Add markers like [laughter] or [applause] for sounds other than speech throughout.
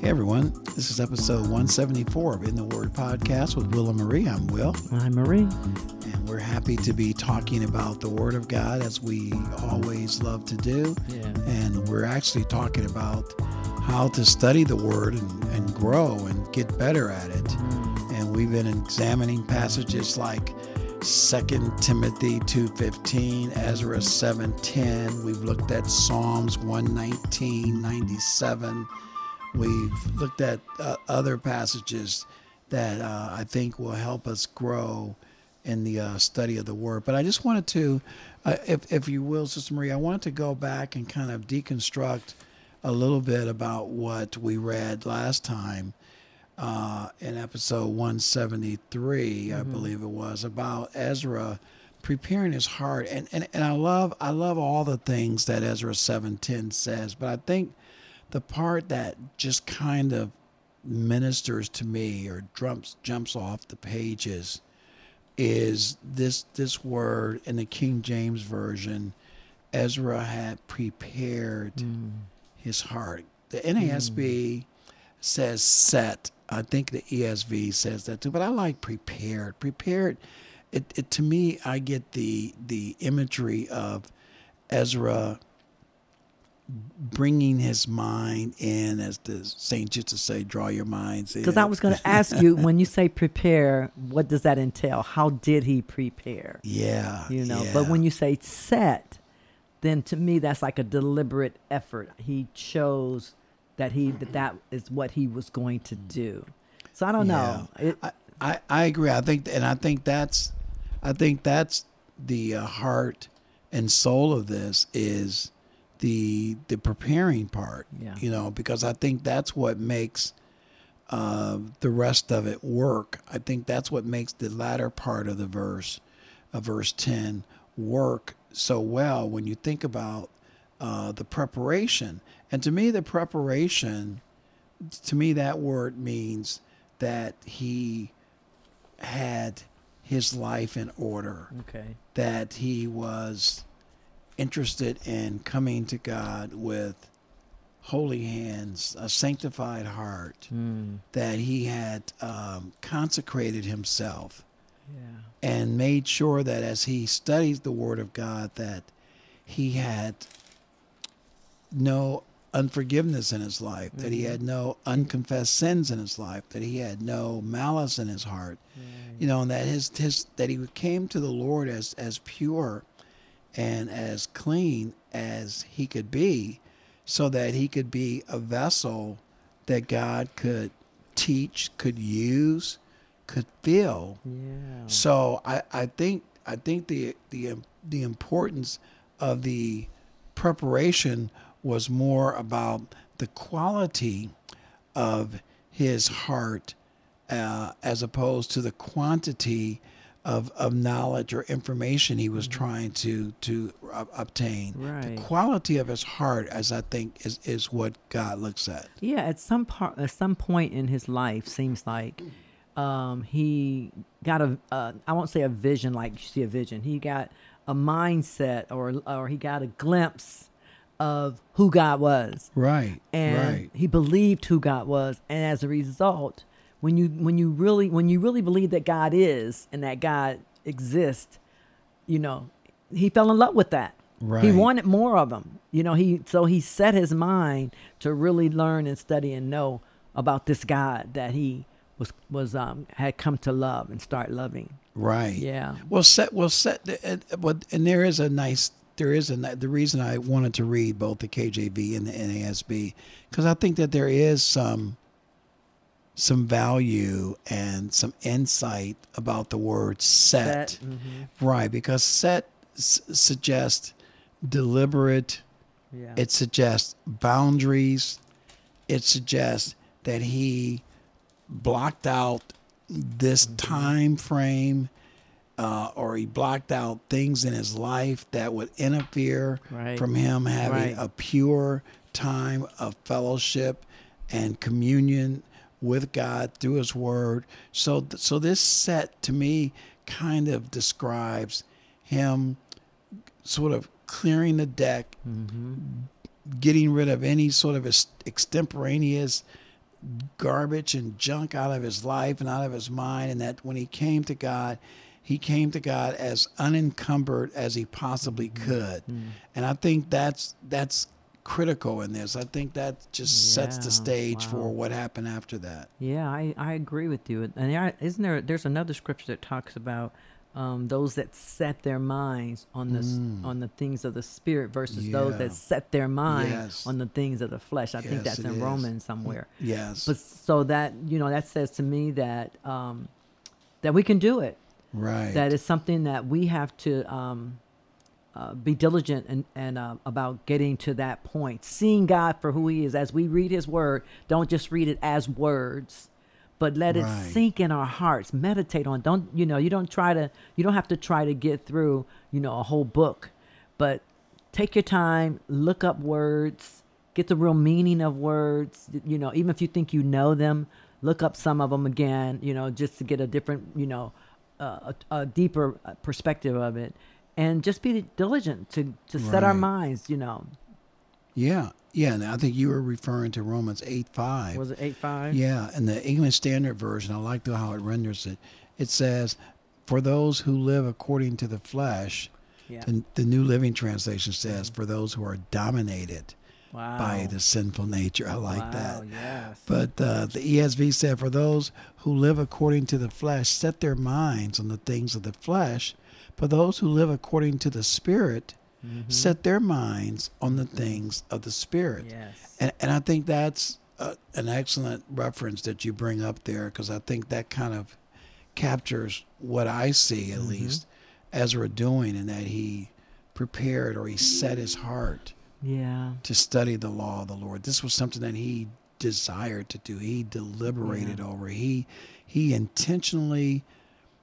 Hey everyone, this is episode 174 of In the Word podcast with Will and Marie. I'm Will. I'm Marie. And we're happy to be talking about the Word of God as we always love to do. Yeah. And we're actually talking about how to study the Word and, and grow and get better at it. Mm. And we've been examining passages like 2 Timothy 2.15, Ezra 7.10. We've looked at Psalms 119, 97. We've looked at uh, other passages that uh, I think will help us grow in the uh, study of the Word. But I just wanted to, uh, if, if you will, Sister Marie, I wanted to go back and kind of deconstruct a little bit about what we read last time uh, in episode 173, I believe it was, about Ezra preparing his heart. And, and, and I love I love all the things that Ezra 7.10 says, but I think the part that just kind of ministers to me or jumps jumps off the pages is this this word in the King James version Ezra had prepared hmm. his heart. The NASB hmm. says set. I think the ESV says that too, but I like prepared. Prepared it, it to me I get the the imagery of Ezra bringing his mind in, as the saints used to say, draw your minds in. Because I was going [laughs] to ask you, when you say prepare, what does that entail? How did he prepare? yeah, You know, yeah. but when you say set, then to me that's like a deliberate effort. He chose that he that that is what he was going to do. So I don't know. It, I, I, I agree. I think, and I think that's, I think that's the uh, heart and soul of this is the the preparing part. Yeah. You know, because I think that's what makes uh, the rest of it work. I think that's what makes the latter part of the verse, of verse ten, work so well when you think about uh, the preparation. And to me, the preparation, to me, that word means that he had his life in order, okay. that he was interested in coming to God with holy hands, a sanctified heart, Mm, that he had um, consecrated himself yeah. and made sure that as he studied the Word of God, that he had no unforgiveness in his life, that he had no unconfessed sins in his life, that he had no malice in his heart, you know, and that his his that he came to the Lord as as pure and as clean as he could be, so that he could be a vessel that God could teach, could use, could fill. Yeah. So I, I think I think the the the importance of the preparation was more about the quality of his heart uh, as opposed to the quantity of, of knowledge or information he was trying to to uh, obtain. Right. The quality of his heart, as I think, is is what God looks at. Yeah, at some part, at some point in his life, seems like um, he got a, uh, I won't say a vision like you see a vision. He got a mindset, or or he got a glimpse of who God was, Right. and right. he believed who God was, and as a result, when you when you really when you really believe that God is and that God exists, you know, he fell in love with that. Right. He wanted more of them. You know, he so he set his mind to really learn and study and know about this God that he was was um had come to love and start loving. Right. Yeah. Well, set. Well, set. But and there is a nice. There is a the reason I wanted to read both the KJV and the NASB because I think that there is some some value and some insight about the word set. Set, mhm. Right, because set s- suggests deliberate. Yeah. It suggests boundaries. It suggests that he blocked out this time frame, uh, or he blocked out things in his life that would interfere Right. from him having Right. a pure time of fellowship and communion with God through His Word. So, so this set to me kind of describes him sort of clearing the deck, getting rid of any sort of extemporaneous garbage and junk out of his life and out of his mind, and that when he came to God, he came to God as unencumbered as he possibly Mm-hmm. could. And I think that's that's critical in this. I think that just sets the stage wow. for what happened after that. Yeah, I, I agree with you. And there, isn't there? There's another scripture that talks about um, those that set their minds on the s on the things of the spirit versus those Mm. That set their mind Yes. on the things of the flesh. I think that's in is. Romans somewhere. Yes. But so that you know that says to me that um, that we can do it. right. That is something that we have to um, uh, be diligent and, and uh, about getting to that point, seeing God for who He is. As we read His Word, don't just read it as words, but let it sink in our hearts. Meditate on. Don't you know? You don't try to. You don't have to try to get through. You know a whole book, but take your time. Look up words. Get the real meaning of words. You know, even if you think you know them, look up some of them again. You know, just to get a different. You know, uh, a, a deeper uh, perspective of it, and just be diligent to to set our minds. You know, yeah. Yeah. And I think you were referring to Romans 8 5. was it eight five? Yeah, in the English Standard Version, I like the, how it renders it. It says, "For those who live according to the flesh," Yeah. the, the New Living Translation says, "For those who are dominated Wow. by the sinful nature." I like wow, that. Yes. But uh, the ESV said, "For those who live according to the flesh, set their minds on the things of the flesh. But those who live according to the Spirit, Mm-hmm. set their minds on the things of the Spirit." yes. And, and I think that's uh an excellent reference that you bring up there because I think that kind of captures what I see, at least, Ezra doing, and that he prepared or he set his heart yeah. to study the law of the Lord. This was something that he desired to do. He deliberated over. He he intentionally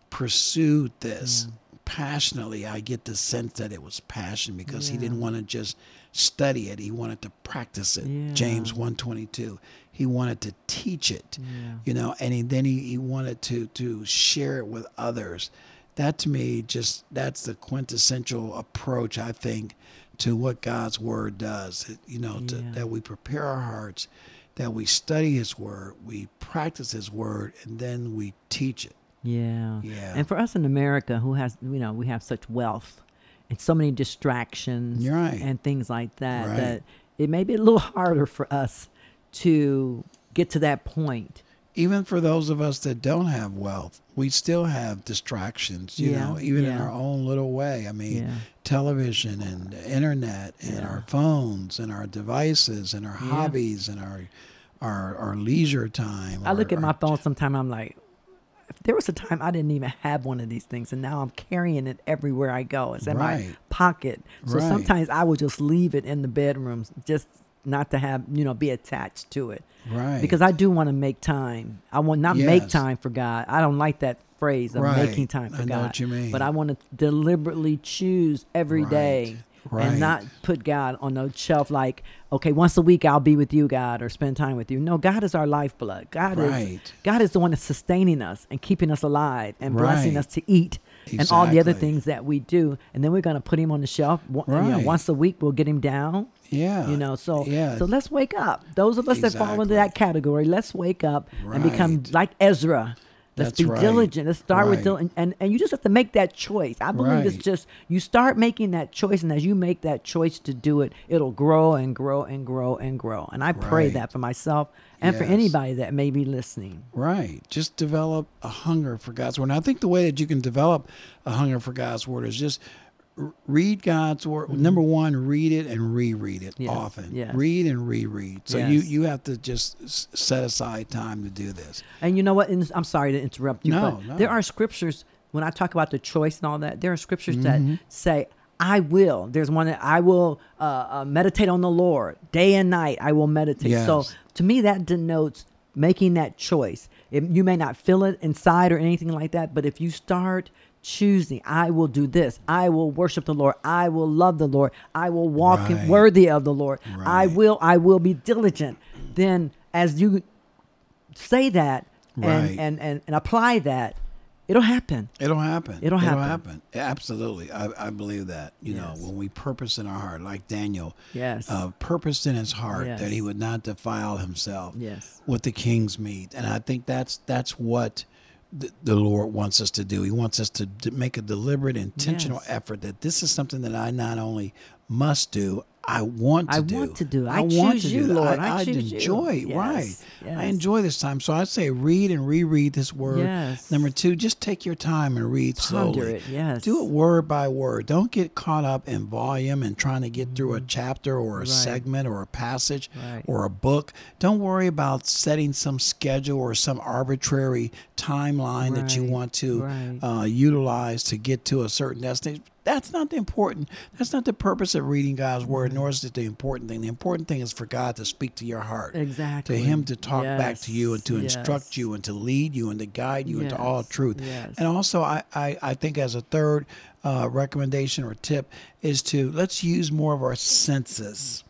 pursued this passionately. I get the sense that it was passion because he didn't want to just study it. He wanted to practice it. Yeah. James 122. He wanted to teach it. Yeah. You know, and he, then he, he wanted to to share it with others. That to me just that's the quintessential approach I think to what God's word does. You know, to, that we prepare our hearts, that we study his word, we practice his word, and then we teach it. Yeah. Yeah. And for us in America, who has, you know, we have such wealth and so many distractions right. and things like that, Right. that it may be a little [laughs] harder for us to get to that point. even for those of us that don't have wealth, we still have distractions, you Yeah, know, even in our own little way. I mean, Yeah. television and the internet and Yeah. our phones and our devices and our Yeah. hobbies and our our our leisure time. I look our- at my phone sometime, I'm like, there was a time I didn't even have one of these things, and now I'm carrying it everywhere I go. It's in my pocket. So Right. sometimes I will just leave it in the bedroom just not to have, you know, be attached to it. right because I do want to make time. I want not make time for God. I don't like that phrase of Right. making time for I know God. what you mean. But I want to deliberately choose every Right. day Right. and not put God on the shelf like, okay, once a week I'll be with you, God, or spend time with you. No, God is our lifeblood. God is God is the one that's sustaining us and keeping us alive and blessing us to eat. And all the other things that we do, and then we're gonna put him on the shelf. You know, once a week, we'll get him down yeah, you know so yeah, so let's wake up those of us that fall into that category let's wake up and become like ezra let's That's be right. diligent let's start with Right. diligent and, and you just have to make that choice i believe it's just you start making that choice and as you make that choice to do it it'll grow and grow and grow and grow and i pray that for myself and for anybody that may be listening Right. Just develop a hunger for God's word. And I think the way that you can develop a hunger for God's word is just read God's word. Number one, read it and reread it Mm-hmm. Yes, often. yes. Read and reread. So you Yes. you have to just set aside time to do this. And you know what? I'm sorry to interrupt you, No, no. there are scriptures when I talk about the choice and all that. There are scriptures Mm-hmm. that say, "I will." There's one that I will uh, uh, meditate on the Lord day and night. I will meditate. So to me, that denotes making that choice. If you may not feel it inside or anything like that, but if you start choosing, I will do this. I will worship the Lord. I will love the Lord. I will walk Right. worthy of the Lord. I will. I will be diligent. Then, as you say that and, Right. and, and, and apply that, it'll happen. It'll happen. It'll happen. It'll happen. Absolutely. I, I believe that. You know, when we purpose in our heart, like Daniel, Yes. uh, purposed in his heart Yes. that he would not defile himself yes. with the king's meat. And I think that's that's what the, the Lord wants us to do. He wants us to, to make a deliberate, intentional Yes. effort that this is something that I not only must do, I want to I do. want to do. I want choose to you, do. that. Lord. I, I you. enjoy, Yes. right. I enjoy this time. So I say read and reread this word. Yes. Number two, just take your time and read slowly. It. Yes. Do it word by word. Don't get caught up in volume and trying to get through a chapter or a Right. segment or a passage Right. or a book. Don't worry about setting some schedule or some arbitrary timeline that you want to Right. uh, utilize to get to a certain destination. That's not the important. That's not the purpose of reading God's word, nor is it the important thing. The important thing is for God to speak to your heart Exactly. to him to talk back to you and to Yes. instruct you and to lead you and to guide you into all truth. Yes. And also, I, I, I think as a third uh, recommendation or tip is to let's use more of our senses.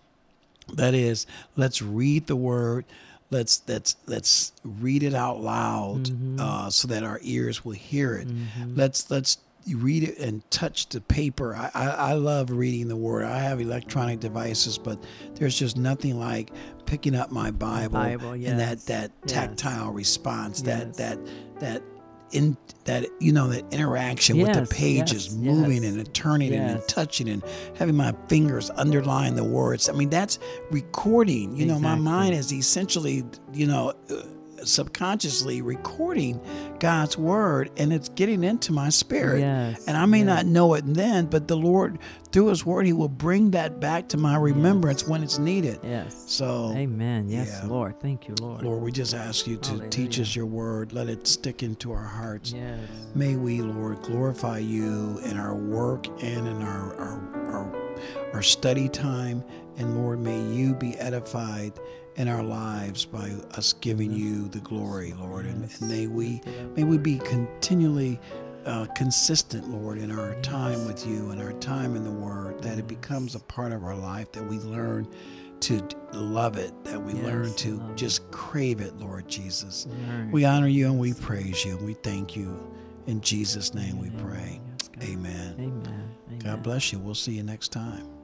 That is, let's read the word. Let's let's let's read it out loud Mm-hmm. uh, so that our ears will hear it. Let's let's read it and touch the paper. I, I, I love reading the word. I have electronic devices, but there's just nothing like picking up my Bible, Bible, and that yes, that yes. tactile response, Yes. that that that in that you know that interaction with the pages yes, moving yes. and turning and touching and having my fingers underline the words. I mean, that's recording. You know, my mind is essentially, you know, uh, subconsciously recording God's word and it's getting into my spirit. Yes, And I may yes. not know it then, but the Lord, through His word, He will bring that back to my remembrance when it's needed. Yes. So, Amen. Yes, yeah. Lord. Thank you, Lord. Lord, we just ask you to teach us your word. Let it stick into our hearts. Yes. May we, Lord, glorify you in our work and in our, our, our, our study time. And Lord, may you be edified in our lives by us giving you the glory, Lord. And, and may we may we be continually uh, consistent, Lord, in our time with you and our time in the Word, that it becomes a part of our life, that we learn to love it, that we learn to it. just crave it, Lord Jesus. Right. We honor you and we praise you and we thank you. In Jesus' name we pray. Yes, God. Amen. Amen. Amen. God bless you. We'll see you next time. Yes.